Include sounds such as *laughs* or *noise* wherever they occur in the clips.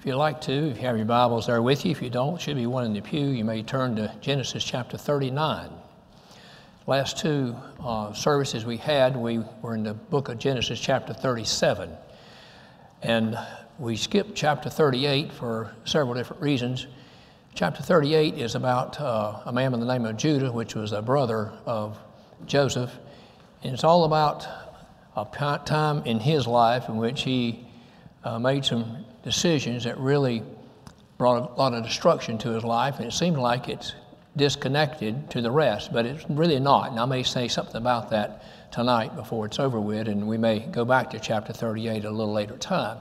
If you'd like to, if you have your Bibles there with you, if you don't, should be one in the pew, you may turn to Genesis chapter 39. Last two uh, services we had, we were in the book of Genesis chapter 37. And we skipped chapter 38 for several different reasons. Chapter 38 is about uh, a man by the name of Judah, which was a brother of Joseph. And it's all about a time in his life in which he uh, made some decisions that really brought a lot of destruction to his life, and it seemed like it's disconnected to the rest, but it's really not. And I may say something about that tonight before it's over with, and we may go back to chapter 38 a little later time.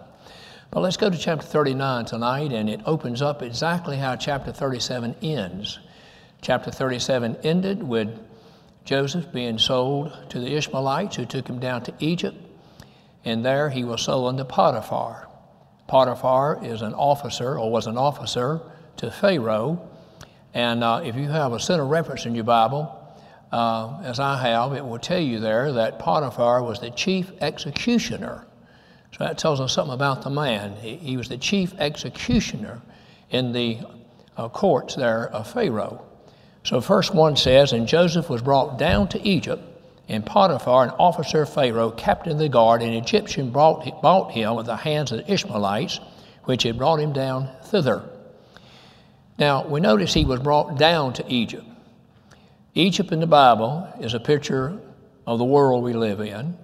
But let's go to chapter 39 tonight, and it opens up exactly how chapter 37 ends. Chapter 37 ended with Joseph being sold to the Ishmaelites who took him down to Egypt, and there he was sold unto Potiphar. Potiphar is an officer, or was an officer, to Pharaoh. And uh, if you have a center reference in your Bible, uh, as I have, it will tell you there that Potiphar was the chief executioner. So that tells us something about the man. He, he was the chief executioner in the uh, courts there of Pharaoh. So, verse 1 says, And Joseph was brought down to Egypt, and Potiphar, an officer of Pharaoh, captain of the guard, an Egyptian, brought, bought him with the hands of the Ishmaelites, which had brought him down thither. Now, we notice he was brought down to Egypt. Egypt in the Bible is a picture of the world we live in.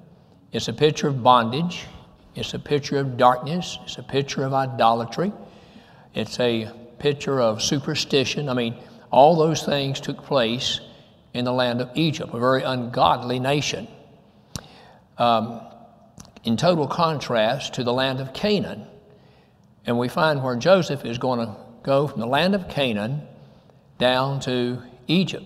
It's a picture of bondage. It's a picture of darkness. It's a picture of idolatry. It's a picture of superstition. I mean, all those things took place in the land of Egypt, a very ungodly nation. Um, in total contrast to the land of Canaan. And we find where Joseph is going to go from the land of Canaan down to Egypt.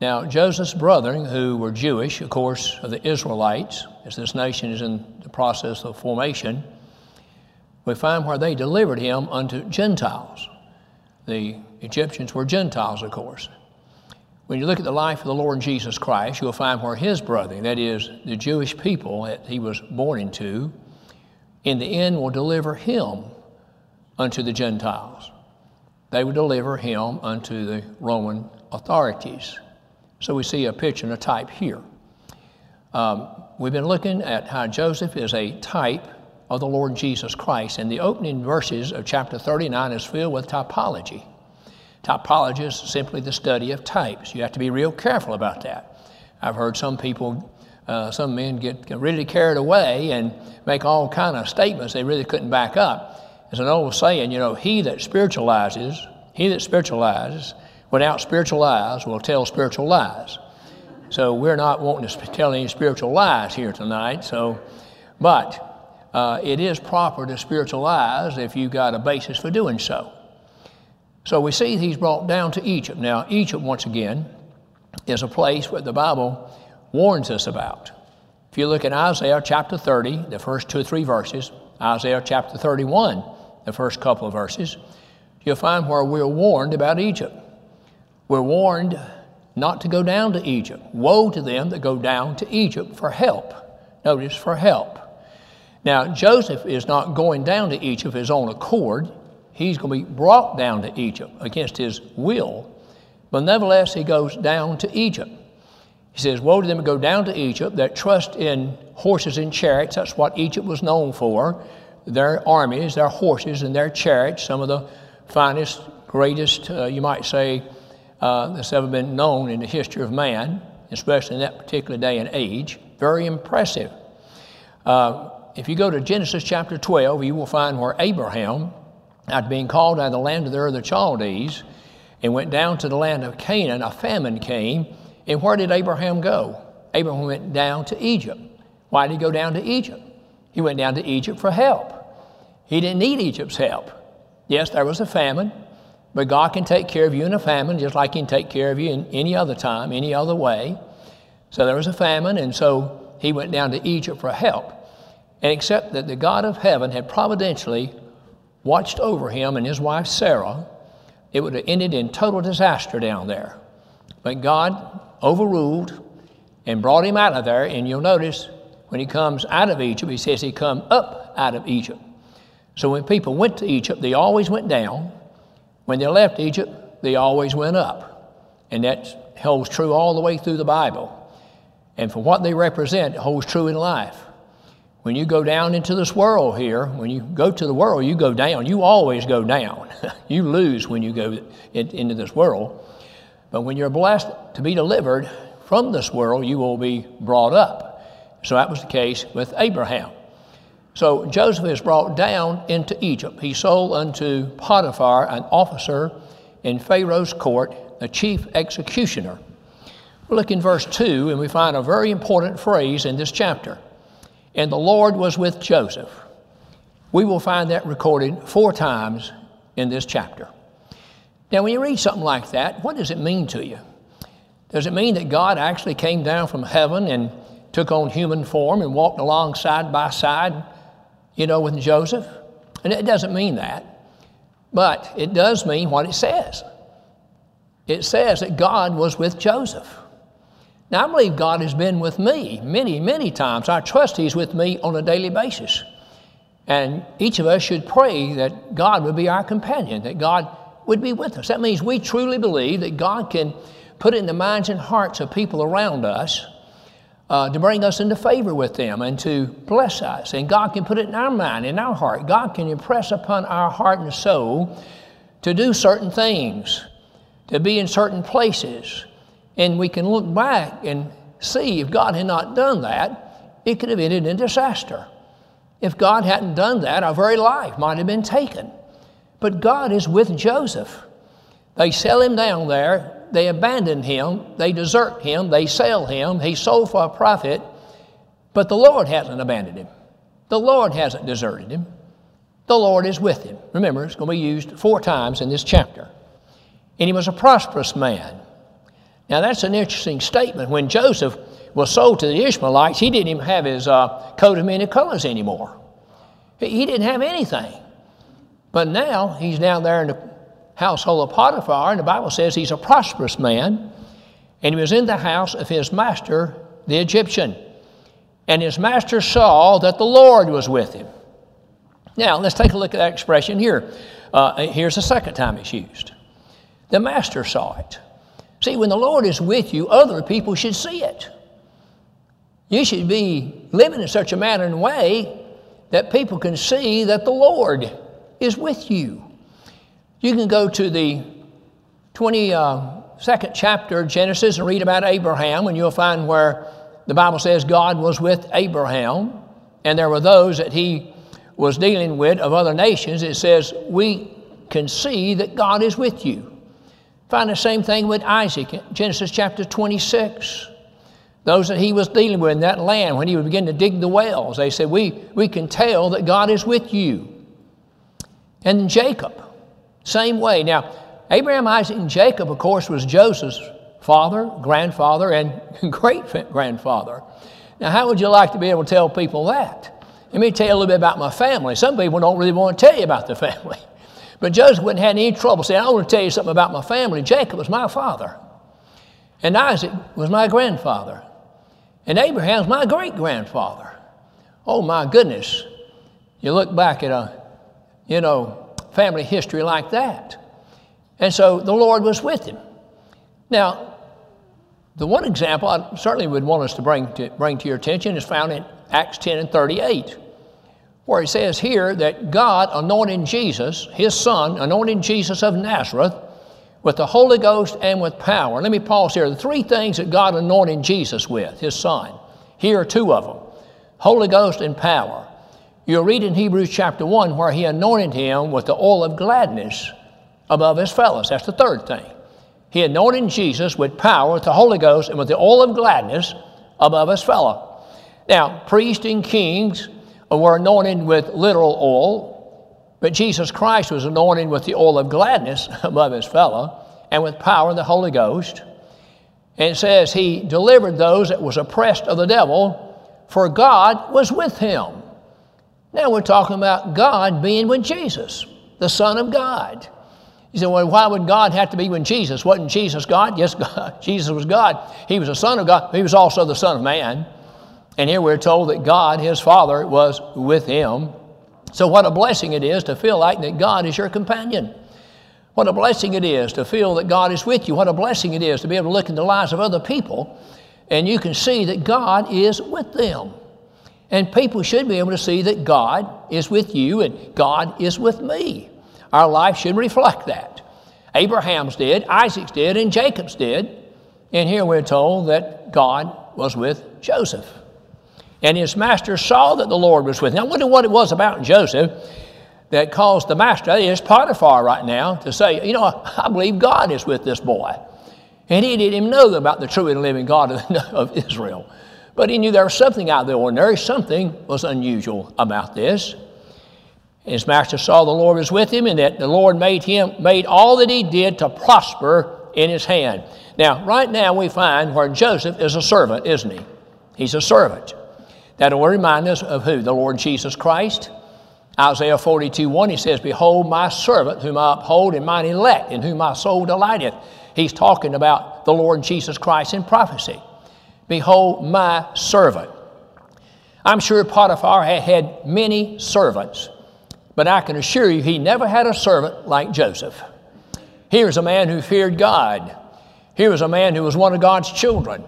Now, Joseph's brethren, who were Jewish, of course, of the Israelites, as this nation is in the process of formation, we find where they delivered him unto Gentiles. The Egyptians were Gentiles, of course. When you look at the life of the Lord Jesus Christ, you'll find where his brethren, that is, the Jewish people that he was born into, in the end will deliver him unto the Gentiles. They will deliver him unto the Roman authorities. So we see a picture and a type here. Um, we've been looking at how Joseph is a type of the Lord Jesus Christ, and the opening verses of chapter 39 is filled with typology. Typology is simply the study of types. You have to be real careful about that. I've heard some people, uh, some men get really carried away and make all kind of statements they really couldn't back up. There's an old saying, you know, he that spiritualizes, he that spiritualizes without spiritual eyes will tell spiritual lies. So we're not wanting to tell any spiritual lies here tonight. So, but uh, it is proper to spiritualize if you've got a basis for doing so. So we see he's brought down to Egypt. Now, Egypt, once again, is a place where the Bible warns us about. If you look at Isaiah chapter 30, the first two or three verses, Isaiah chapter 31, the first couple of verses, you'll find where we're warned about Egypt. We're warned not to go down to Egypt. Woe to them that go down to Egypt for help. Notice, for help. Now, Joseph is not going down to Egypt of his own accord he's going to be brought down to Egypt against his will. But nevertheless, he goes down to Egypt. He says, Woe to them who go down to Egypt that trust in horses and chariots. That's what Egypt was known for. Their armies, their horses, and their chariots, some of the finest, greatest, uh, you might say, uh, that's ever been known in the history of man, especially in that particular day and age. Very impressive. Uh, if you go to Genesis chapter 12, you will find where Abraham after being called out of the land of the, the Chaldees and went down to the land of Canaan, a famine came. And where did Abraham go? Abraham went down to Egypt. Why did he go down to Egypt? He went down to Egypt for help. He didn't need Egypt's help. Yes, there was a famine, but God can take care of you in a famine just like He can take care of you in any other time, any other way. So there was a famine, and so he went down to Egypt for help. And except that the God of heaven had providentially watched over him and his wife Sarah, it would have ended in total disaster down there. But God overruled and brought him out of there. And you'll notice when he comes out of Egypt, he says he come up out of Egypt. So when people went to Egypt, they always went down. When they left Egypt, they always went up. And that holds true all the way through the Bible. And for what they represent, it holds true in life. When you go down into this world here, when you go to the world, you go down. You always go down. *laughs* you lose when you go in, into this world. But when you're blessed to be delivered from this world, you will be brought up. So that was the case with Abraham. So Joseph is brought down into Egypt. He sold unto Potiphar, an officer in Pharaoh's court, a chief executioner. We look in verse 2, and we find a very important phrase in this chapter. And the Lord was with Joseph. We will find that recorded four times in this chapter. Now, when you read something like that, what does it mean to you? Does it mean that God actually came down from heaven and took on human form and walked along side by side you know, with Joseph. And it doesn't mean that, but it does mean what it says. It says that God was with Joseph. Now, I believe God has been with me many, many times. I trust He's with me on a daily basis. And each of us should pray that God would be our companion, that God would be with us. That means we truly believe that God can put in the minds and hearts of people around us uh, to bring us into favor with them and to bless us. And God can put it in our mind, in our heart. God can impress upon our heart and soul to do certain things, to be in certain places. And we can look back and see if God had not done that, it could have ended in disaster. If God hadn't done that, our very life might have been taken. But God is with Joseph. They sell him down there they abandon him, they desert him, they sell him, he's sold for a profit, but the Lord hasn't abandoned him. The Lord hasn't deserted him. The Lord is with him. Remember, it's going to be used four times in this chapter. And he was a prosperous man. Now, that's an interesting statement. When Joseph was sold to the Ishmaelites, he didn't even have his uh, coat of many colors anymore. He didn't have anything. But now he's down there in the household of Potiphar, and the Bible says he's a prosperous man, and he was in the house of his master, the Egyptian. And his master saw that the Lord was with him. Now, let's take a look at that expression here. Uh, here's the second time it's used. The master saw it. See, when the Lord is with you, other people should see it. You should be living in such a manner and way that people can see that the Lord is with you. You can go to the 22nd chapter of Genesis and read about Abraham, and you'll find where the Bible says God was with Abraham, and there were those that he was dealing with of other nations. It says, We can see that God is with you. Find the same thing with Isaac, Genesis chapter 26. Those that he was dealing with in that land, when he would begin to dig the wells, they said, We, we can tell that God is with you. And Jacob, same way. Now, Abraham, Isaac, and Jacob, of course, was Joseph's father, grandfather, and *laughs* great grandfather. Now, how would you like to be able to tell people that? Let me tell you a little bit about my family. Some people don't really want to tell you about the *laughs* family. But Joseph wouldn't have any trouble saying, I want to tell you something about my family. Jacob was my father. And Isaac was my grandfather. And Abraham's my great grandfather. Oh my goodness. You look back at a, you know, family history like that. And so the Lord was with him. Now, the one example I certainly would want us to bring to, bring to your attention is found in Acts 10 and 38, where it says here that God anointed Jesus, his son, anointed Jesus of Nazareth with the Holy Ghost and with power. Let me pause here. The three things that God anointed Jesus with, his son, here are two of them Holy Ghost and power. You'll read in Hebrews chapter 1 where he anointed him with the oil of gladness above his fellows. That's the third thing. He anointed Jesus with power, with the Holy Ghost, and with the oil of gladness above his fellow. Now, priests and kings were anointed with literal oil, but Jesus Christ was anointed with the oil of gladness *laughs* above his fellow and with power of the Holy Ghost. And it says he delivered those that was oppressed of the devil, for God was with him. Now we're talking about God being with Jesus, the Son of God. You say, well, why would God have to be with Jesus? Wasn't Jesus God? Yes, *laughs* God. Jesus was God. He was the Son of God. He was also the Son of Man. And here we're told that God, his Father, was with him. So, what a blessing it is to feel like that God is your companion. What a blessing it is to feel that God is with you. What a blessing it is to be able to look in the lives of other people and you can see that God is with them. And people should be able to see that God is with you and God is with me. Our life should reflect that. Abraham's did, Isaac's did, and Jacob's did. And here we're told that God was with Joseph. And his master saw that the Lord was with him. I wonder what it was about Joseph that caused the master, that is Potiphar right now, to say, you know, I believe God is with this boy. And he didn't even know about the true and living God of *laughs* Israel. But he knew there was something out of the ordinary, something was unusual about this. His master saw the Lord was with him, and that the Lord made him made all that he did to prosper in his hand. Now, right now we find where Joseph is a servant, isn't he? He's a servant. That will remind us of who? The Lord Jesus Christ. Isaiah 42 1, he says, Behold, my servant, whom I uphold, and mine elect, in whom my soul delighteth. He's talking about the Lord Jesus Christ in prophecy. Behold, my servant. I'm sure Potiphar had had many servants, but I can assure you he never had a servant like Joseph. Here's a man who feared God. Here was a man who was one of God's children.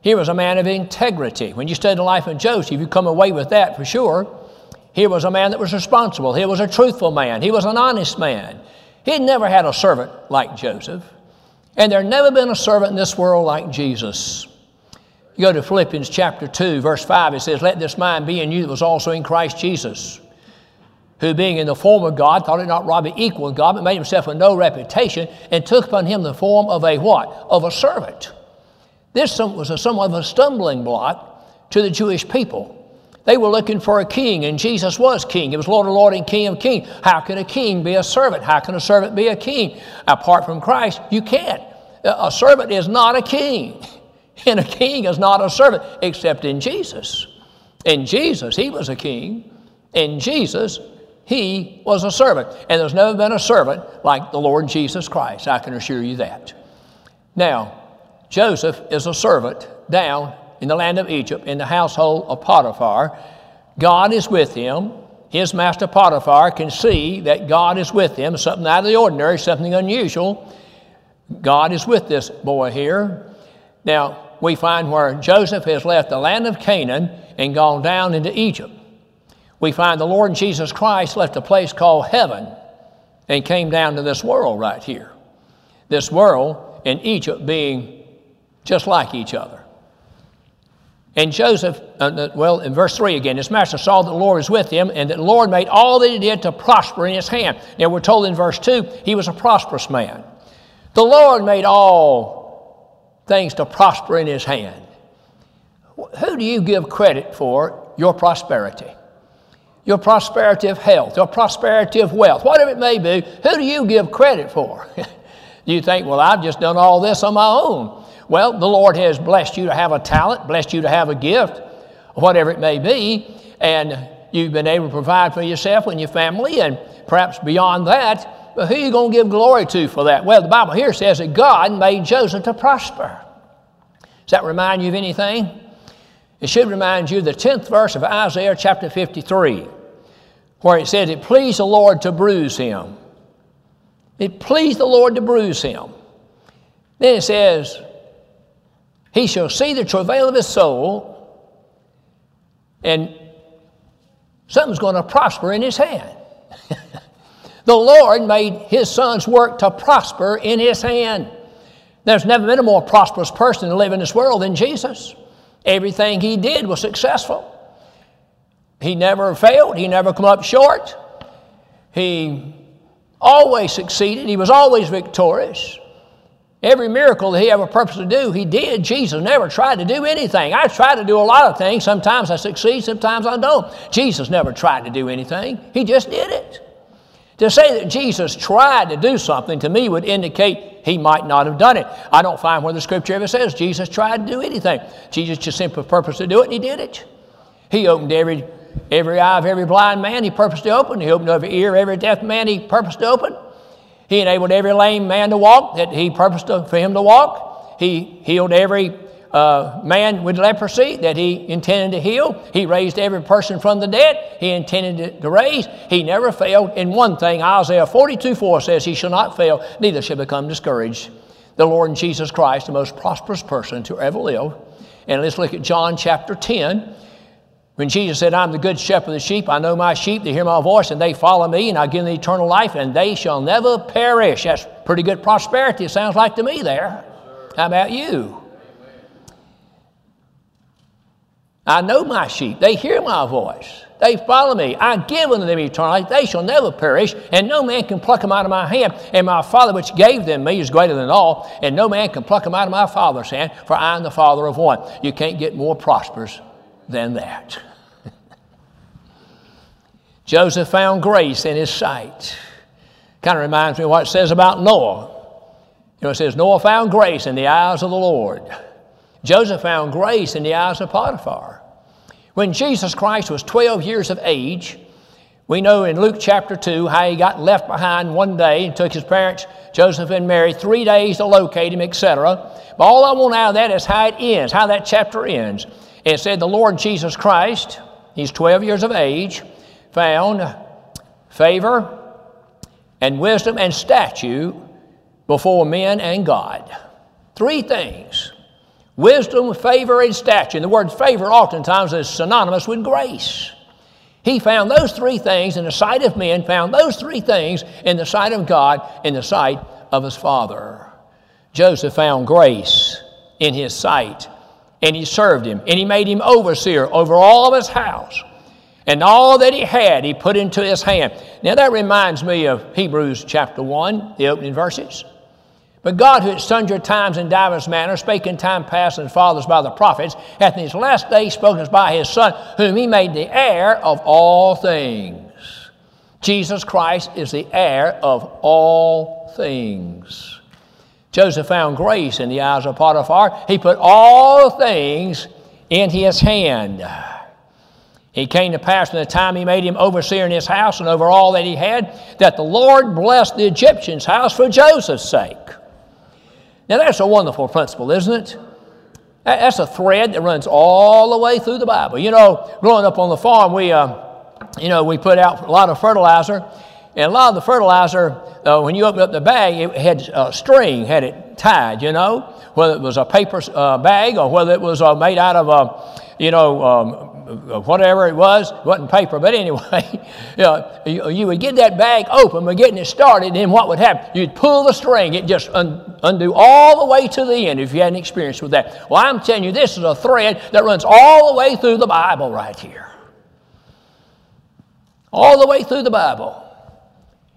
He was a man of integrity. When you study the life of Joseph, you come away with that for sure. He was a man that was responsible. He was a truthful man. He was an honest man. He'd never had a servant like Joseph. And there never been a servant in this world like Jesus. You go to Philippians chapter 2, verse 5, it says, Let this mind be in you that was also in Christ Jesus, who being in the form of God, thought it not robbery equal with God, but made himself of no reputation, and took upon him the form of a what? Of a servant. This was a, somewhat of a stumbling block to the Jewish people. They were looking for a king, and Jesus was king. He was Lord of Lord and King of King. How can a king be a servant? How can a servant be a king? Apart from Christ, you can't. A servant is not a king. *laughs* And a king is not a servant except in Jesus. In Jesus, he was a king. In Jesus, he was a servant. And there's never been a servant like the Lord Jesus Christ. I can assure you that. Now, Joseph is a servant down in the land of Egypt in the household of Potiphar. God is with him. His master Potiphar can see that God is with him, something out of the ordinary, something unusual. God is with this boy here. Now, we find where Joseph has left the land of Canaan and gone down into Egypt. We find the Lord Jesus Christ left a place called heaven and came down to this world right here. This world in Egypt being just like each other. And Joseph, uh, well, in verse 3 again, his master saw that the Lord was with him and that the Lord made all that he did to prosper in his hand. Now, we're told in verse 2 he was a prosperous man. The Lord made all things to prosper in his hand. Who do you give credit for your prosperity? Your prosperity of health, your prosperity of wealth, whatever it may be, who do you give credit for? *laughs* you think, well, I've just done all this on my own. Well, the Lord has blessed you to have a talent, blessed you to have a gift, whatever it may be, and you've been able to provide for yourself and your family, and perhaps beyond that, but who are you going to give glory to for that? Well, the Bible here says that God made Joseph to prosper. Does that remind you of anything? It should remind you of the 10th verse of Isaiah chapter 53, where it says, It pleased the Lord to bruise him. It pleased the Lord to bruise him. Then it says, He shall see the travail of his soul, and something's going to prosper in his hand. *laughs* The Lord made his son's work to prosper in his hand. There's never been a more prosperous person to live in this world than Jesus. Everything he did was successful. He never failed, he never come up short. He always succeeded, he was always victorious. Every miracle that he ever purposed to do, he did. Jesus never tried to do anything. I tried to do a lot of things. Sometimes I succeed, sometimes I don't. Jesus never tried to do anything, he just did it. To say that Jesus tried to do something to me would indicate he might not have done it. I don't find where the scripture ever says Jesus tried to do anything. Jesus just simply purposed to do it and he did it. He opened every, every eye of every blind man he purposed to open. He opened every ear of every deaf man he purposed to open. He enabled every lame man to walk that he purposed to, for him to walk. He healed every uh, man with leprosy that he intended to heal. He raised every person from the dead he intended to raise. He never failed in one thing. Isaiah 42 4 says, He shall not fail, neither shall become discouraged. The Lord Jesus Christ, the most prosperous person to ever live. And let's look at John chapter 10. When Jesus said, I'm the good shepherd of the sheep, I know my sheep, they hear my voice, and they follow me, and I give them eternal life, and they shall never perish. That's pretty good prosperity, it sounds like to me there. How about you? I know my sheep, they hear my voice. They follow me. I give them eternal life. They shall never perish, and no man can pluck them out of my hand. And my Father which gave them me is greater than all, and no man can pluck them out of my Father's hand, for I am the Father of one. You can't get more prosperous than that. *laughs* Joseph found grace in his sight. Kind of reminds me of what it says about Noah. You know, it says, Noah found grace in the eyes of the Lord. Joseph found grace in the eyes of Potiphar. When Jesus Christ was 12 years of age, we know in Luke chapter 2 how he got left behind one day and took his parents, Joseph and Mary, three days to locate him, etc. But all I want out of that is how it ends, how that chapter ends. It said, The Lord Jesus Christ, he's 12 years of age, found favor and wisdom and statue before men and God. Three things wisdom, favor, and stature. And the word favor oftentimes is synonymous with grace. He found those three things in the sight of men, found those three things in the sight of God, in the sight of his Father. Joseph found grace in his sight, and he served him, and he made him overseer over all of his house. And all that he had, he put into his hand. Now that reminds me of Hebrews chapter 1, the opening verses. But God, who at sundry times in divers manners spake in time past and fathers by the prophets, hath in his last days spoken by his Son, whom he made the heir of all things. Jesus Christ is the heir of all things. Joseph found grace in the eyes of Potiphar. He put all things in his hand. He came to pass in the time he made him overseer in his house and over all that he had, that the Lord blessed the Egyptian's house for Joseph's sake. Now, that's a wonderful principle, isn't it? That's a thread that runs all the way through the Bible. You know, growing up on the farm, we, uh, you know, we put out a lot of fertilizer, and a lot of the fertilizer, uh, when you open up the bag, it had a string, had it tied, you know, whether it was a paper uh, bag or whether it was uh, made out of a, you know, um, whatever it was, it wasn't paper, but *laughs* anyway, you, know, you, you, would get that bag open, but getting it started, then what would happen? You'd pull the string, it just un, undo all the way to the end if you had an experience with that. Well, I'm telling you, this is a thread that runs all the way through the Bible right here. All the way through the Bible.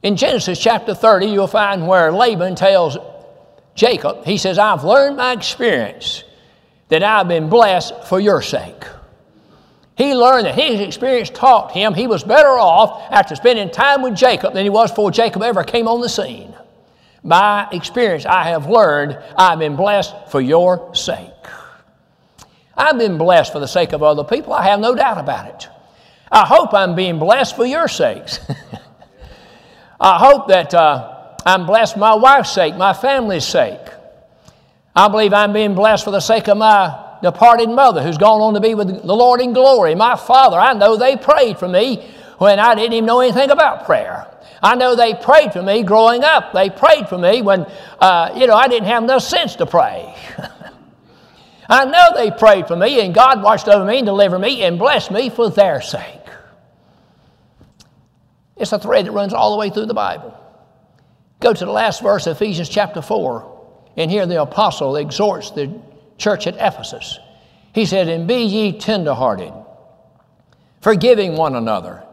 In Genesis chapter 30, you'll find where Laban tells Jacob, he says, I've learned my experience that I've been blessed for your sake. He learned that his experience taught him he was better off after spending time with Jacob than he was before Jacob ever came on the scene. By experience, I have learned I've been blessed for your sake. I've been blessed for the sake of other people. I have no doubt about it. I hope I'm being blessed for your sakes. *laughs* I hope that uh, I'm blessed my wife's sake, my family's sake. I believe I'm being blessed for the sake of my departed mother who's gone on to be with the Lord in glory. My father, I know they prayed for me when I didn't even know anything about prayer. I know they prayed for me growing up. They prayed for me when, uh, you know, I didn't have enough sense to pray. *laughs* I know they prayed for me, and God watched over me and delivered me and blessed me for their sake. It's a thread that runs all the way through the Bible. Go to the last verse of Ephesians chapter 4, and here the apostle exhorts the church at Ephesus. He said, And be ye tenderhearted, forgiving one another,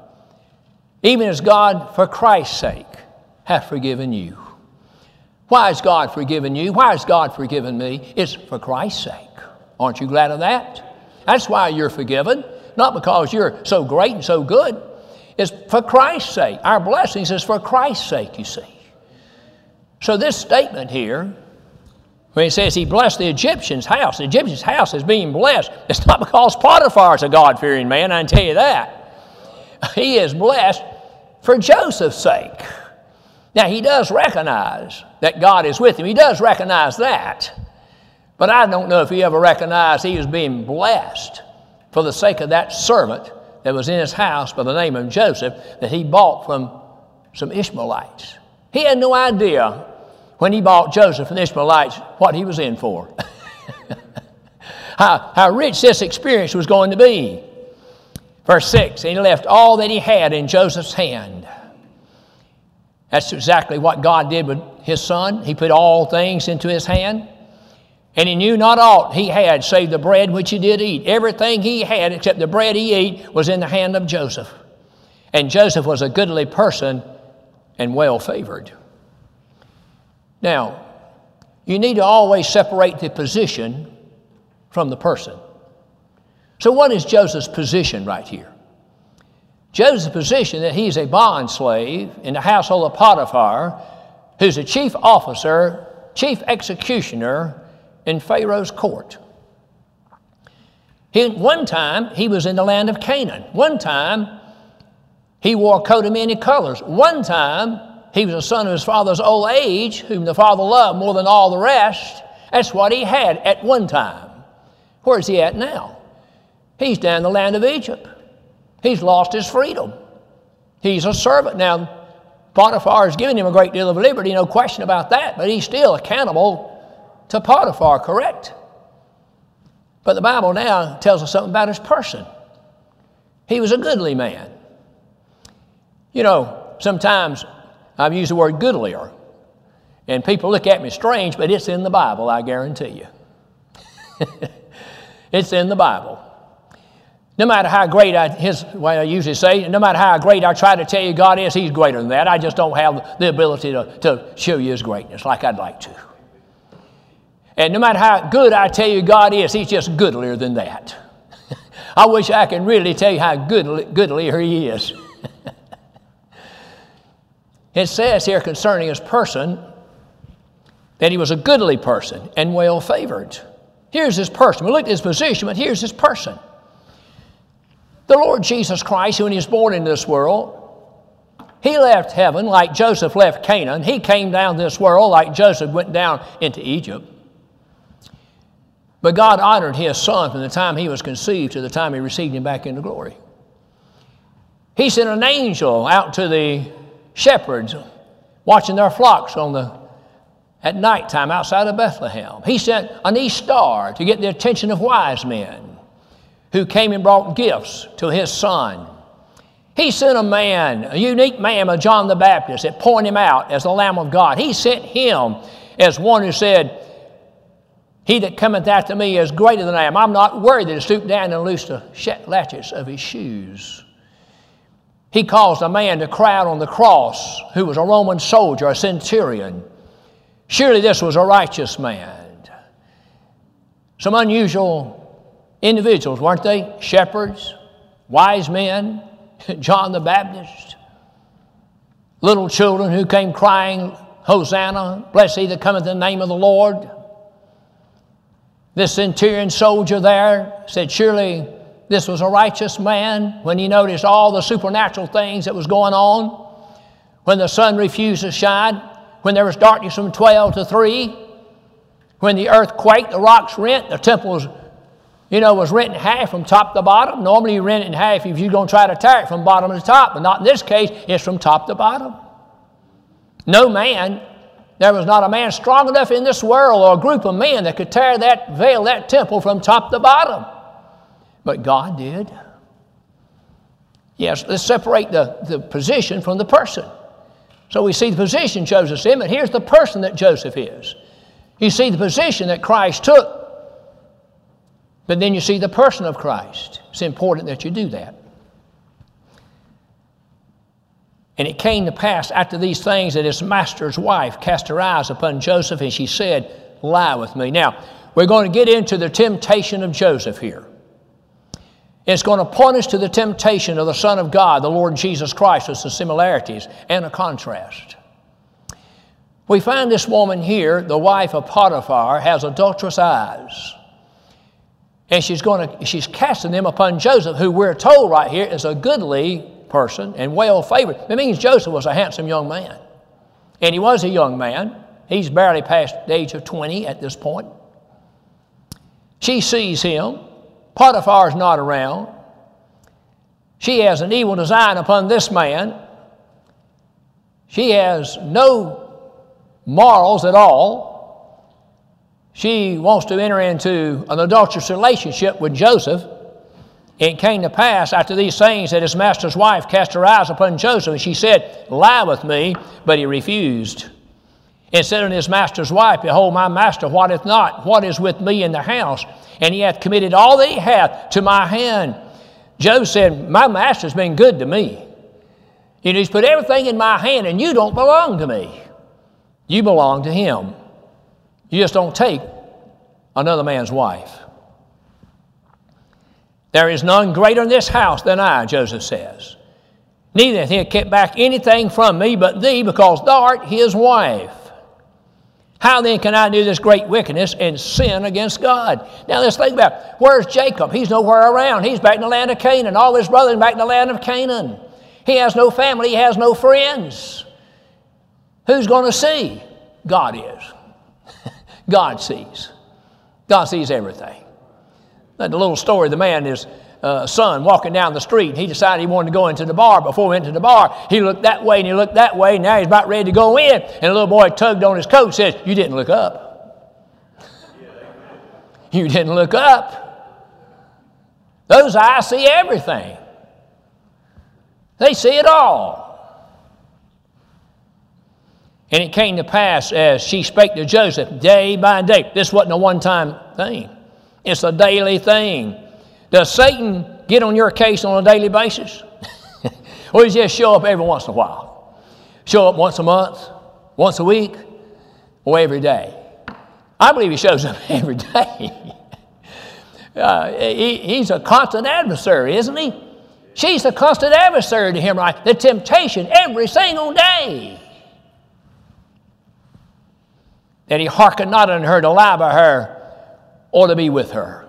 even as God, for Christ's sake, hath forgiven you. Why has God forgiven you? Why has God forgiven me? It's for Christ's sake. Aren't you glad of that? That's why you're forgiven, not because you're so great and so good. It's for Christ's sake. Our blessings is for Christ's sake, you see. So, this statement here when he says he blessed the Egyptian's house, the Egyptian's house is being blessed. It's not because Potiphar is a God fearing man, I can tell you that. He is blessed for Joseph's sake. Now, he does recognize that God is with him, he does recognize that. But I don't know if he ever recognized he was being blessed for the sake of that servant that was in his house by the name of Joseph that he bought from some Ishmaelites. He had no idea when he bought Joseph and Ishmaelites what he was in for. *laughs* how, how rich this experience was going to be. Verse 6 And he left all that he had in Joseph's hand. That's exactly what God did with his son. He put all things into his hand. And he knew not aught he had save the bread which he did eat. Everything he had except the bread he ate was in the hand of Joseph. And Joseph was a goodly person and well favored. Now, you need to always separate the position from the person. So, what is Joseph's position right here? Joseph's position that he's a bond slave in the household of Potiphar, who's a chief officer, chief executioner in Pharaoh's court. He, one time, he was in the land of Canaan. One time, he wore a coat of many colors. One time, he was a son of his father's old age, whom the father loved more than all the rest. That's what he had at one time. Where's he at now? He's down in the land of Egypt. He's lost his freedom. He's a servant. Now, Potiphar has given him a great deal of liberty, no question about that, but he's still accountable to Potiphar, correct? But the Bible now tells us something about his person. He was a goodly man. You know, sometimes I've used the word goodlier, and people look at me strange, but it's in the Bible, I guarantee you. *laughs* it's in the Bible. No matter how great I, his way I usually say, no matter how great I try to tell you God is, He's greater than that. I just don't have the ability to, to show you His greatness like I'd like to. And no matter how good I tell you God is, He's just goodlier than that. *laughs* I wish I could really tell you how goodly, goodlier He is. *laughs* it says here concerning His person that He was a goodly person and well favored. Here's His person. We looked at His position, but here's His person. The Lord Jesus Christ, when he was born in this world, he left heaven like Joseph left Canaan. He came down this world like Joseph went down into Egypt. But God honored his son from the time he was conceived to the time he received him back into glory. He sent an angel out to the shepherds watching their flocks on the, at nighttime outside of Bethlehem. He sent an east star to get the attention of wise men who came and brought gifts to his son. He sent a man, a unique man, a John the Baptist, that pointed him out as the Lamb of God. He sent him as one who said, He that cometh after me is greater than I am. I'm not worthy to stoop down and loose the latches of his shoes. He caused a man to cry out on the cross who was a Roman soldier, a centurion. Surely this was a righteous man. Some unusual individuals, weren't they? Shepherds, wise men, *laughs* John the Baptist, little children who came crying, Hosanna, blessed he that cometh in the name of the Lord. This centurion soldier there said, Surely this was a righteous man when he noticed all the supernatural things that was going on. When the sun refused to shine, when there was darkness from 12 to 3, when the earth quaked, the rocks rent, the temple was you know, was rent in half from top to bottom. Normally you rent it in half if you're going to try to tear it from bottom to top, but not in this case, it's from top to bottom. No man, there was not a man strong enough in this world or a group of men that could tear that veil, that temple from top to bottom. But God did. Yes, let's separate the, the position from the person. So we see the position Joseph's in, but here's the person that Joseph is. You see the position that Christ took but then you see the person of Christ. It's important that you do that. And it came to pass after these things that his master's wife cast her eyes upon Joseph and she said, Lie with me. Now, we're going to get into the temptation of Joseph here. It's going to point us to the temptation of the Son of God, the Lord Jesus Christ, with some similarities and a contrast. We find this woman here, the wife of Potiphar, has adulterous eyes. And she's going to, she's casting them upon Joseph, who we're told right here is a goodly person and well favored. It means Joseph was a handsome young man. And he was a young man. He's barely past the age of 20 at this point. She sees him. Potiphar's not around. She has an evil design upon this man. She has no morals at all. She wants to enter into an adulterous relationship with Joseph. It came to pass after these things that his master's wife cast her eyes upon Joseph, and she said, Lie with me, but he refused. And said unto his master's wife, Behold, my master wotteth not what is with me in the house, and he hath committed all that he hath to my hand. Joseph said, My master's been good to me. Know, he's put everything in my hand, and you don't belong to me. You belong to him. You just don't take another man's wife. There is none greater in this house than I, Joseph says. Neither hath he kept back anything from me but thee, because thou art his wife. How then can I do this great wickedness and sin against God? Now let's think about it. where's Jacob? He's nowhere around. He's back in the land of Canaan. All his brothers back in the land of Canaan. He has no family. He has no friends. Who's going to see? God is. *laughs* God sees. God sees everything. The little story, the man, his uh, son walking down the street, he decided he wanted to go into the bar. Before he went to the bar, he looked that way and he looked that way. Now he's about ready to go in. And the little boy tugged on his coat and says, You didn't look up. *laughs* you didn't look up. Those eyes see everything, they see it all. And it came to pass as she spake to Joseph day by day. This wasn't a one time thing, it's a daily thing. Does Satan get on your case on a daily basis? *laughs* or does he just show up every once in a while? Show up once a month, once a week, or every day? I believe he shows *laughs* up every day. *laughs* uh, he, he's a constant adversary, isn't he? She's a constant adversary to him, right? The temptation every single day that he hearkened not unto her to lie by her or to be with her.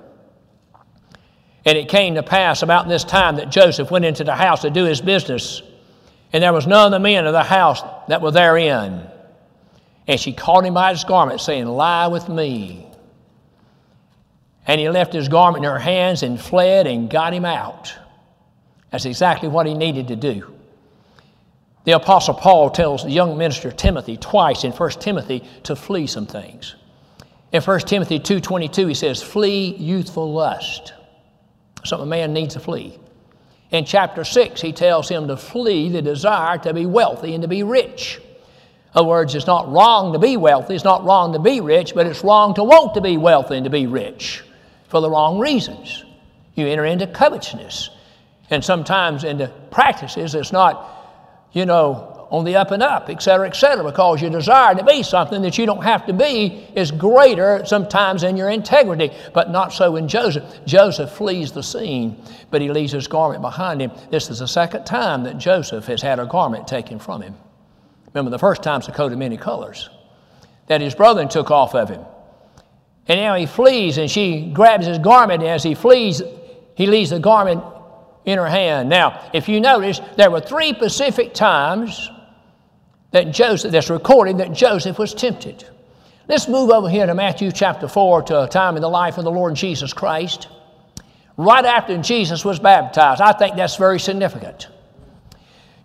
And it came to pass about this time that Joseph went into the house to do his business, and there was none of the men of the house that were therein. And she caught him by his garment, saying, Lie with me. And he left his garment in her hands and fled and got him out. That's exactly what he needed to do. The Apostle Paul tells the young minister Timothy twice in 1 Timothy to flee some things. In 1 Timothy 2.22, he says, Flee youthful lust. Something a man needs to flee. In chapter 6, he tells him to flee the desire to be wealthy and to be rich. In other words, it's not wrong to be wealthy, it's not wrong to be rich, but it's wrong to want to be wealthy and to be rich for the wrong reasons. You enter into covetousness. And sometimes into practices that's not you know, on the up and up, et cetera, et cetera, because your desire to be something that you don't have to be is greater sometimes than your integrity, but not so in Joseph. Joseph flees the scene, but he leaves his garment behind him. This is the second time that Joseph has had a garment taken from him. Remember, the first time's a coat of many colors that his brother took off of him. And now he flees, and she grabs his garment, and as he flees, he leaves the garment in her hand. Now, if you notice, there were three specific times that Joseph, that's recorded that Joseph was tempted. Let's move over here to Matthew chapter 4 to a time in the life of the Lord Jesus Christ. Right after Jesus was baptized. I think that's very significant.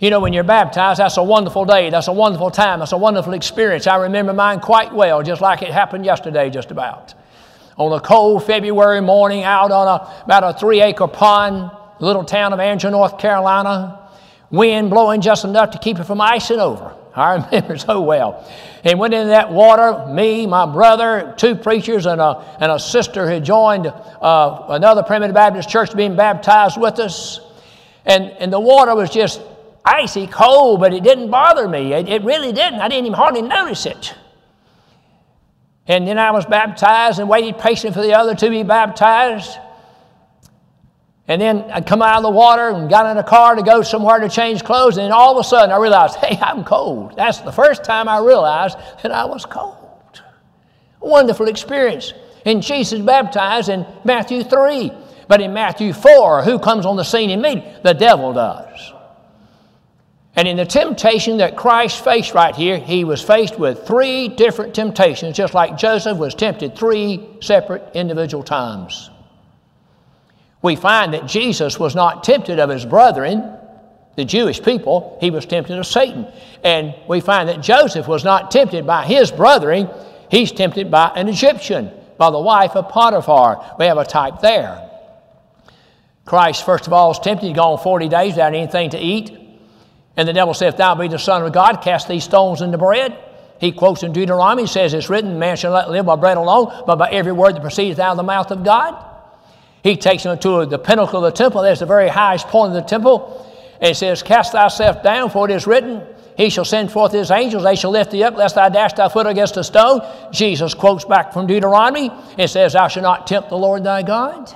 You know, when you're baptized, that's a wonderful day. That's a wonderful time. That's a wonderful experience. I remember mine quite well, just like it happened yesterday, just about. On a cold February morning, out on a, about a three acre pond, little town of Angier, North Carolina. Wind blowing just enough to keep it from icing over. I remember so well. And went into that water, me, my brother, two preachers, and a, and a sister who joined uh, another Primitive Baptist church being baptized with us. And, and the water was just icy cold, but it didn't bother me. It, it really didn't. I didn't even hardly notice it. And then I was baptized and waited patiently for the other to be baptized. And then I come out of the water and got in a car to go somewhere to change clothes. And then all of a sudden I realized, hey, I'm cold. That's the first time I realized that I was cold. Wonderful experience. And Jesus baptized in Matthew 3. But in Matthew 4, who comes on the scene immediately? The devil does. And in the temptation that Christ faced right here, he was faced with three different temptations, just like Joseph was tempted three separate individual times. We find that Jesus was not tempted of his brethren, the Jewish people, he was tempted of Satan. And we find that Joseph was not tempted by his brethren, he's tempted by an Egyptian, by the wife of Potiphar. We have a type there. Christ, first of all, was tempted. Gone 40 days without anything to eat. And the devil said, If thou be the Son of God, cast these stones into bread. He quotes in Deuteronomy, says, It's written, Man shall not live by bread alone, but by every word that proceeds out of the mouth of God. He takes him to the pinnacle of the temple. There's the very highest point of the temple. And says, Cast thyself down, for it is written, He shall send forth His angels, they shall lift thee up, lest thou dash thy foot against a stone. Jesus quotes back from Deuteronomy and says, Thou shalt not tempt the Lord thy God.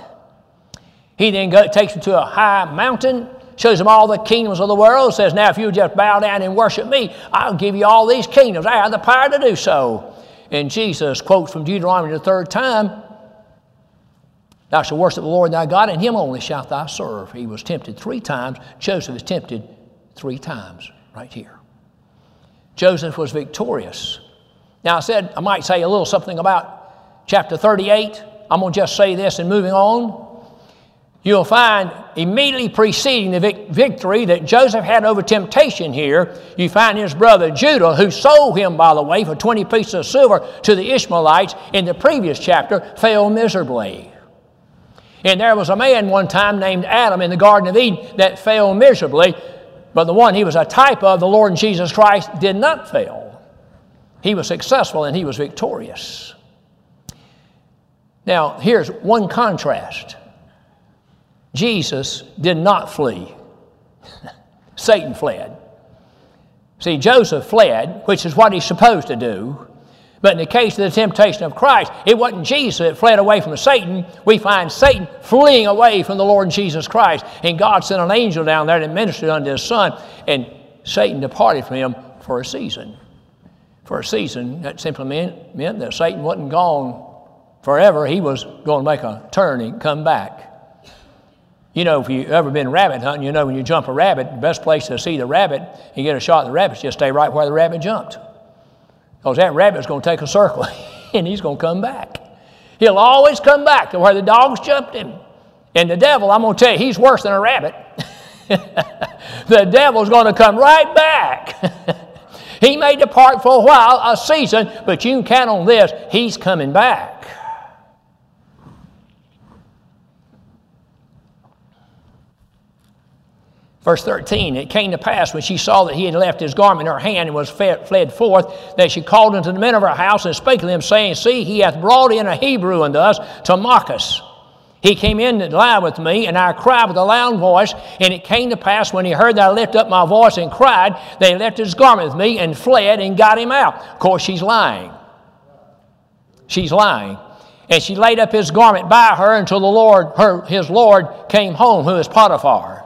He then go, takes him to a high mountain shows him all the kingdoms of the world, says, Now, if you just bow down and worship me, I'll give you all these kingdoms. I have the power to do so. And Jesus quotes from Deuteronomy the third time Thou shalt worship the Lord thy God, and him only shalt thou serve. He was tempted three times. Joseph is tempted three times, right here. Joseph was victorious. Now, I said I might say a little something about chapter 38. I'm going to just say this and moving on you'll find immediately preceding the vic- victory that Joseph had over temptation here, you find his brother Judah, who sold him, by the way, for 20 pieces of silver to the Ishmaelites in the previous chapter, fell miserably. And there was a man one time named Adam in the Garden of Eden that fell miserably, but the one he was a type of, the Lord Jesus Christ, did not fail. He was successful and he was victorious. Now, here's one contrast Jesus did not flee, *laughs* Satan fled. See, Joseph fled, which is what he's supposed to do. But in the case of the temptation of Christ, it wasn't Jesus that fled away from Satan. We find Satan fleeing away from the Lord Jesus Christ. And God sent an angel down there that ministered unto his son, and Satan departed from him for a season. For a season, that simply meant, meant that Satan wasn't gone forever. He was going to make a turn and come back. You know, if you've ever been rabbit hunting, you know when you jump a rabbit, the best place to see the rabbit and get a shot at the rabbit is just stay right where the rabbit jumped. Because that rabbit's going to take a circle *laughs* and he's going to come back. He'll always come back to where the dogs jumped him. And the devil, I'm going to tell you, he's worse than a rabbit. *laughs* the devil's going to come right back. *laughs* he may depart for a while, a season, but you can count on this, he's coming back. Verse 13, it came to pass when she saw that he had left his garment in her hand and was fled forth, that she called unto the men of her house and spake to them, saying, See, he hath brought in a Hebrew unto us to mock us. He came in to lie with me, and I cried with a loud voice. And it came to pass when he heard that I lift up my voice and cried, they left his garment with me and fled and got him out. Of course, she's lying. She's lying. And she laid up his garment by her until the Lord, her, his Lord, came home, who is Potiphar.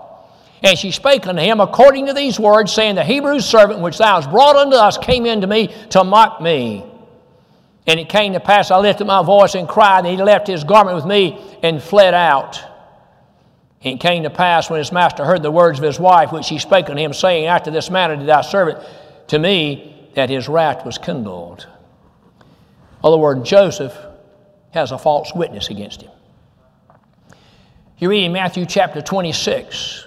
And she spake unto him according to these words, saying, The Hebrew servant which thou hast brought unto us came in to me to mock me. And it came to pass, I lifted my voice and cried, and he left his garment with me and fled out. And it came to pass, when his master heard the words of his wife, which she spake unto him, saying, After this manner did thy servant to me, that his wrath was kindled. In other words, Joseph has a false witness against him. You read in Matthew chapter 26,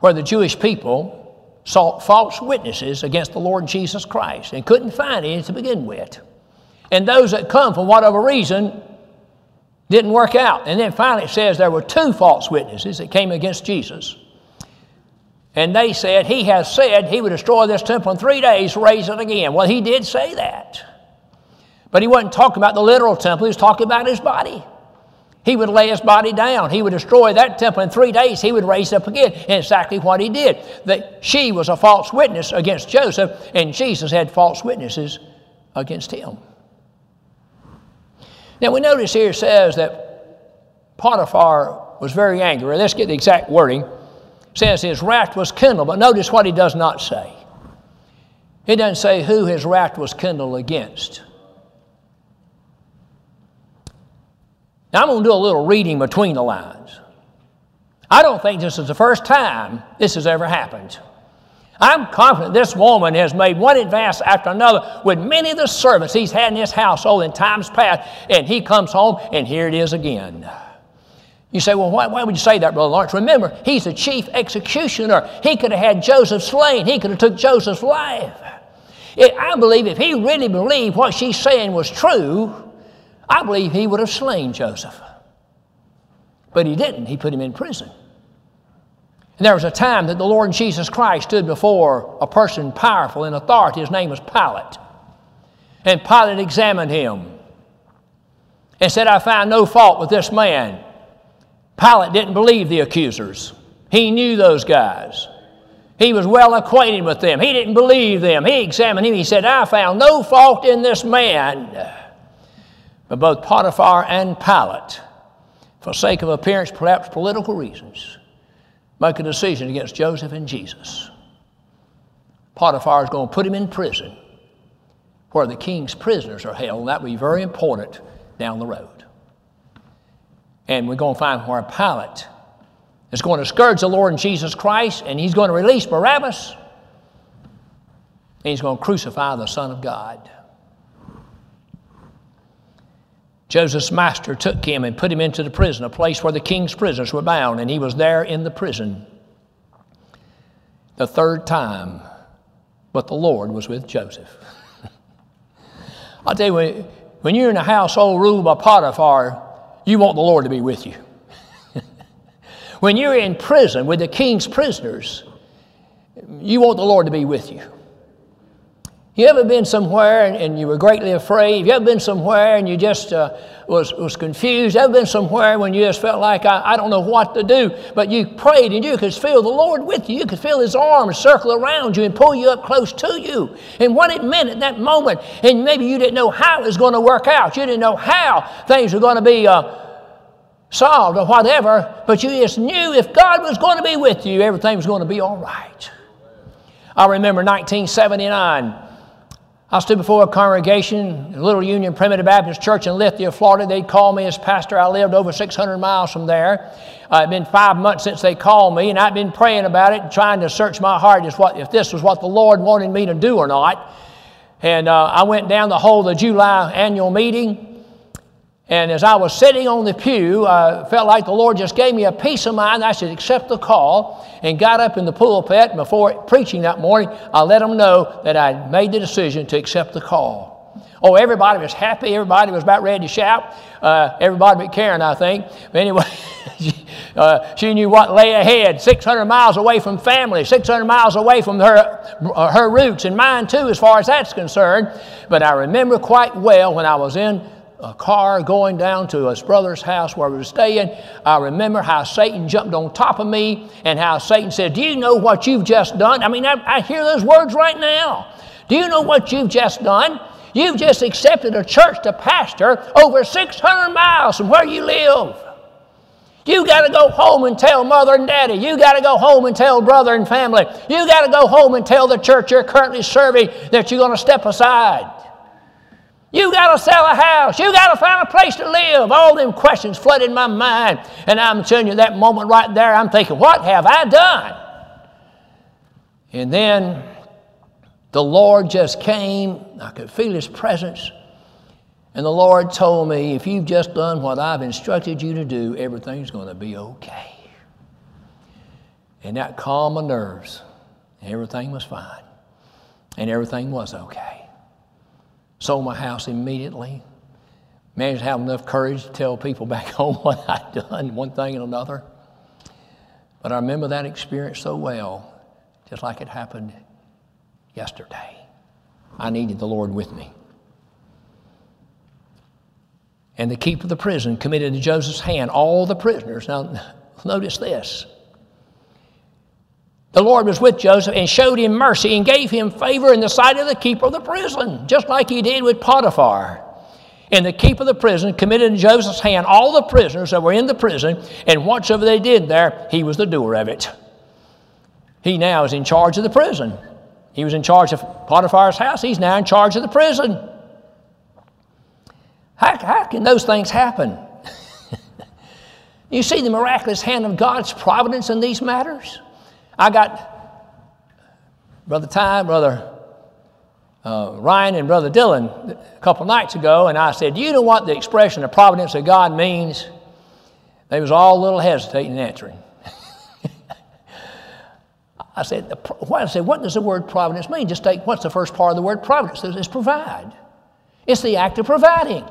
where the Jewish people sought false witnesses against the Lord Jesus Christ and couldn't find any to begin with. And those that come for whatever reason didn't work out. And then finally it says there were two false witnesses that came against Jesus. And they said, He has said he would destroy this temple in three days, raise it again. Well, he did say that. But he wasn't talking about the literal temple, he was talking about his body. He would lay his body down. He would destroy that temple. In three days, he would raise up again. And exactly what he did. That she was a false witness against Joseph, and Jesus had false witnesses against him. Now, we notice here says that Potiphar was very angry. Let's get the exact wording. It says his wrath was kindled, but notice what he does not say. He doesn't say who his wrath was kindled against. Now, I'm going to do a little reading between the lines. I don't think this is the first time this has ever happened. I'm confident this woman has made one advance after another with many of the servants he's had in his household in times past, and he comes home, and here it is again. You say, well, why, why would you say that, Brother Lawrence? Remember, he's the chief executioner. He could have had Joseph slain. He could have took Joseph's life. It, I believe if he really believed what she's saying was true, I believe he would have slain Joseph. But he didn't. He put him in prison. And there was a time that the Lord Jesus Christ stood before a person powerful in authority. His name was Pilate. And Pilate examined him and said, I found no fault with this man. Pilate didn't believe the accusers. He knew those guys. He was well acquainted with them. He didn't believe them. He examined him. He said, I found no fault in this man. But both Potiphar and Pilate, for sake of appearance, perhaps political reasons, make a decision against Joseph and Jesus. Potiphar is going to put him in prison where the king's prisoners are held, that will be very important down the road. And we're going to find where Pilate is going to scourge the Lord Jesus Christ, and he's going to release Barabbas, and he's going to crucify the Son of God. Joseph's master took him and put him into the prison, a place where the king's prisoners were bound, and he was there in the prison the third time, but the Lord was with Joseph. *laughs* I'll tell you, when, when you're in a household ruled by Potiphar, you want the Lord to be with you. *laughs* when you're in prison with the king's prisoners, you want the Lord to be with you. You ever been somewhere and, and, you were greatly afraid? You ever been somewhere and you just uh, was, was confused? Ever been somewhere when you just felt like, I, I don't know what to do? But you prayed and you could feel the Lord with you. You could feel His arms circle around you and pull you up close to you. And what it meant at that moment, and maybe you didn't know how it was going to work out. You didn't know how things were going to be uh, solved or whatever, but you just knew if God was going to be with you, everything was going to be all right. I remember 1979. I stood before a congregation, a little Union Primitive Baptist Church in Lithia, Florida. They'd called me as pastor. I lived over 600 miles from there. Uh, it'd been five months since they called me, and I'd been praying about it, trying to search my heart as what, if this was what the Lord wanted me to do or not. And uh, I went down the whole of the July annual meeting. And as I was sitting on the pew, I felt like the Lord just gave me a peace of mind. I should accept the call and got up in the pulpit. Before preaching that morning, I let them know that I'd made the decision to accept the call. Oh, everybody was happy. Everybody was about ready to shout. Uh, everybody but Karen, I think. But anyway, she, *laughs* uh, she knew what lay ahead 600 miles away from family, 600 miles away from her, uh, her roots, and mine too, as far as that's concerned. But I remember quite well when I was in a car going down to his brother's house where we were staying, I remember how Satan jumped on top of me and how Satan said, Do you know what you've just done? I mean, I, I hear those words right now. Do you know what you've just done? You've just accepted a church to pastor over 600 miles from where you live. You got to go home and tell mother and daddy. You got to go home and tell brother and family. You got to go home and tell the church you're currently serving that you're going to step aside. You got to sell a house. You got to find a place to live. All them questions flooded my mind. And I'm telling you, that moment right there, I'm thinking, what have I done? And then the Lord just came. I could feel His presence. And the Lord told me, if you've just done what I've instructed you to do, everything's going to be okay. And that calmed my nerves. Everything was fine. And everything was okay sold my house immediately. Managed to have enough courage to tell people *laughs* back home what I'd done, one thing and another. But I remember that experience so well, just like it happened yesterday. I needed the Lord with me. And the keeper of the prison committed to Joseph's hand all the prisoners. Now, *laughs* notice this the Lord was with Joseph and showed him mercy and gave him favor in the sight of the keeper of the prison, just like he did with Potiphar. And the keeper of the prison committed in Joseph's hand all the prisoners that were in the prison, and whatsoever they did there, he was the doer of it. He now is in charge of the prison. He was in charge of Potiphar's house, he's now in charge of the prison. How, how can those things happen? *laughs* You see the miraculous hand of God's providence in these matters? I got Brother Ty, Brother uh, Ryan, and Brother Dylan a couple nights ago, and I said, Do you know what the expression of providence of God means? They was all a little hesitating in answering. *laughs* I said, I said, what does the word providence mean? Just take what's the first part of the word providence? It's provide. It's the act of providing.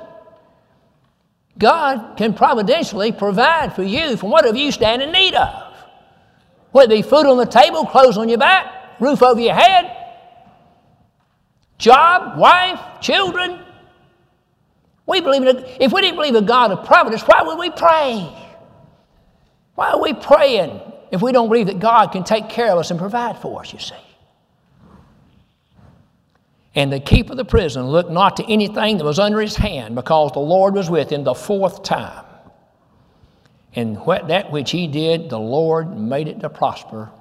God can providentially provide for you from whatever you stand in need of. Whether it be food on the table, clothes on your back, roof over your head, job, wife, children. We believe in a, if we didn't believe in God of providence, why would we pray? Why are we praying if we don't believe that God can take care of us and provide for us, you see? And the keeper of the prison looked not to anything that was under his hand, because the Lord was with him the fourth time. And that which he did, the Lord made it to prosper.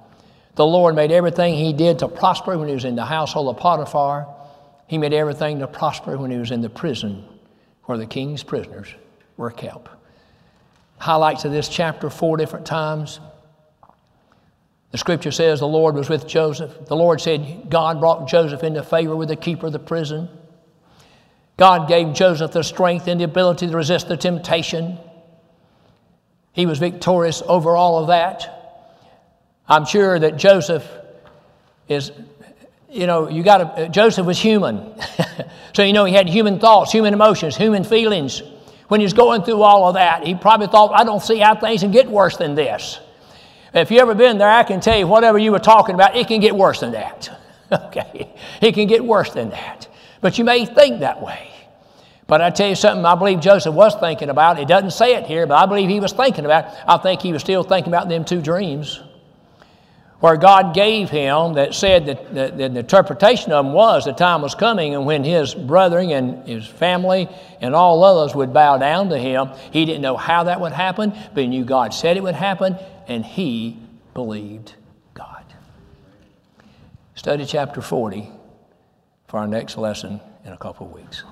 The Lord made everything he did to prosper when he was in the household of Potiphar. He made everything to prosper when he was in the prison where the king's prisoners were kept. Highlights of this chapter four different times. The scripture says the Lord was with Joseph. The Lord said God brought Joseph into favor with the keeper of the prison. God gave Joseph the strength and the ability to resist the temptation. He was victorious over all of that. I'm sure that Joseph is, you know, you got to, uh, Joseph was human. *laughs* so, you know, he had human thoughts, human emotions, human feelings. When he was going through all of that, he probably thought, I don't see how things can get worse than this. If you ever been there, I can tell you whatever you were talking about, it can get worse than that. *laughs* okay? It can get worse than that. But you may think that way. But I tell you something, I believe Joseph was thinking about. It doesn't say it here, but I believe he was thinking about. It. I think he was still thinking about them two dreams where God gave him that said that the, the, the, interpretation of them was the time was coming and when his brethren and his family and all others would bow down to him. He didn't know how that would happen, but he knew God said it would happen, and he believed God. Study chapter 40 for our next lesson in a couple of weeks.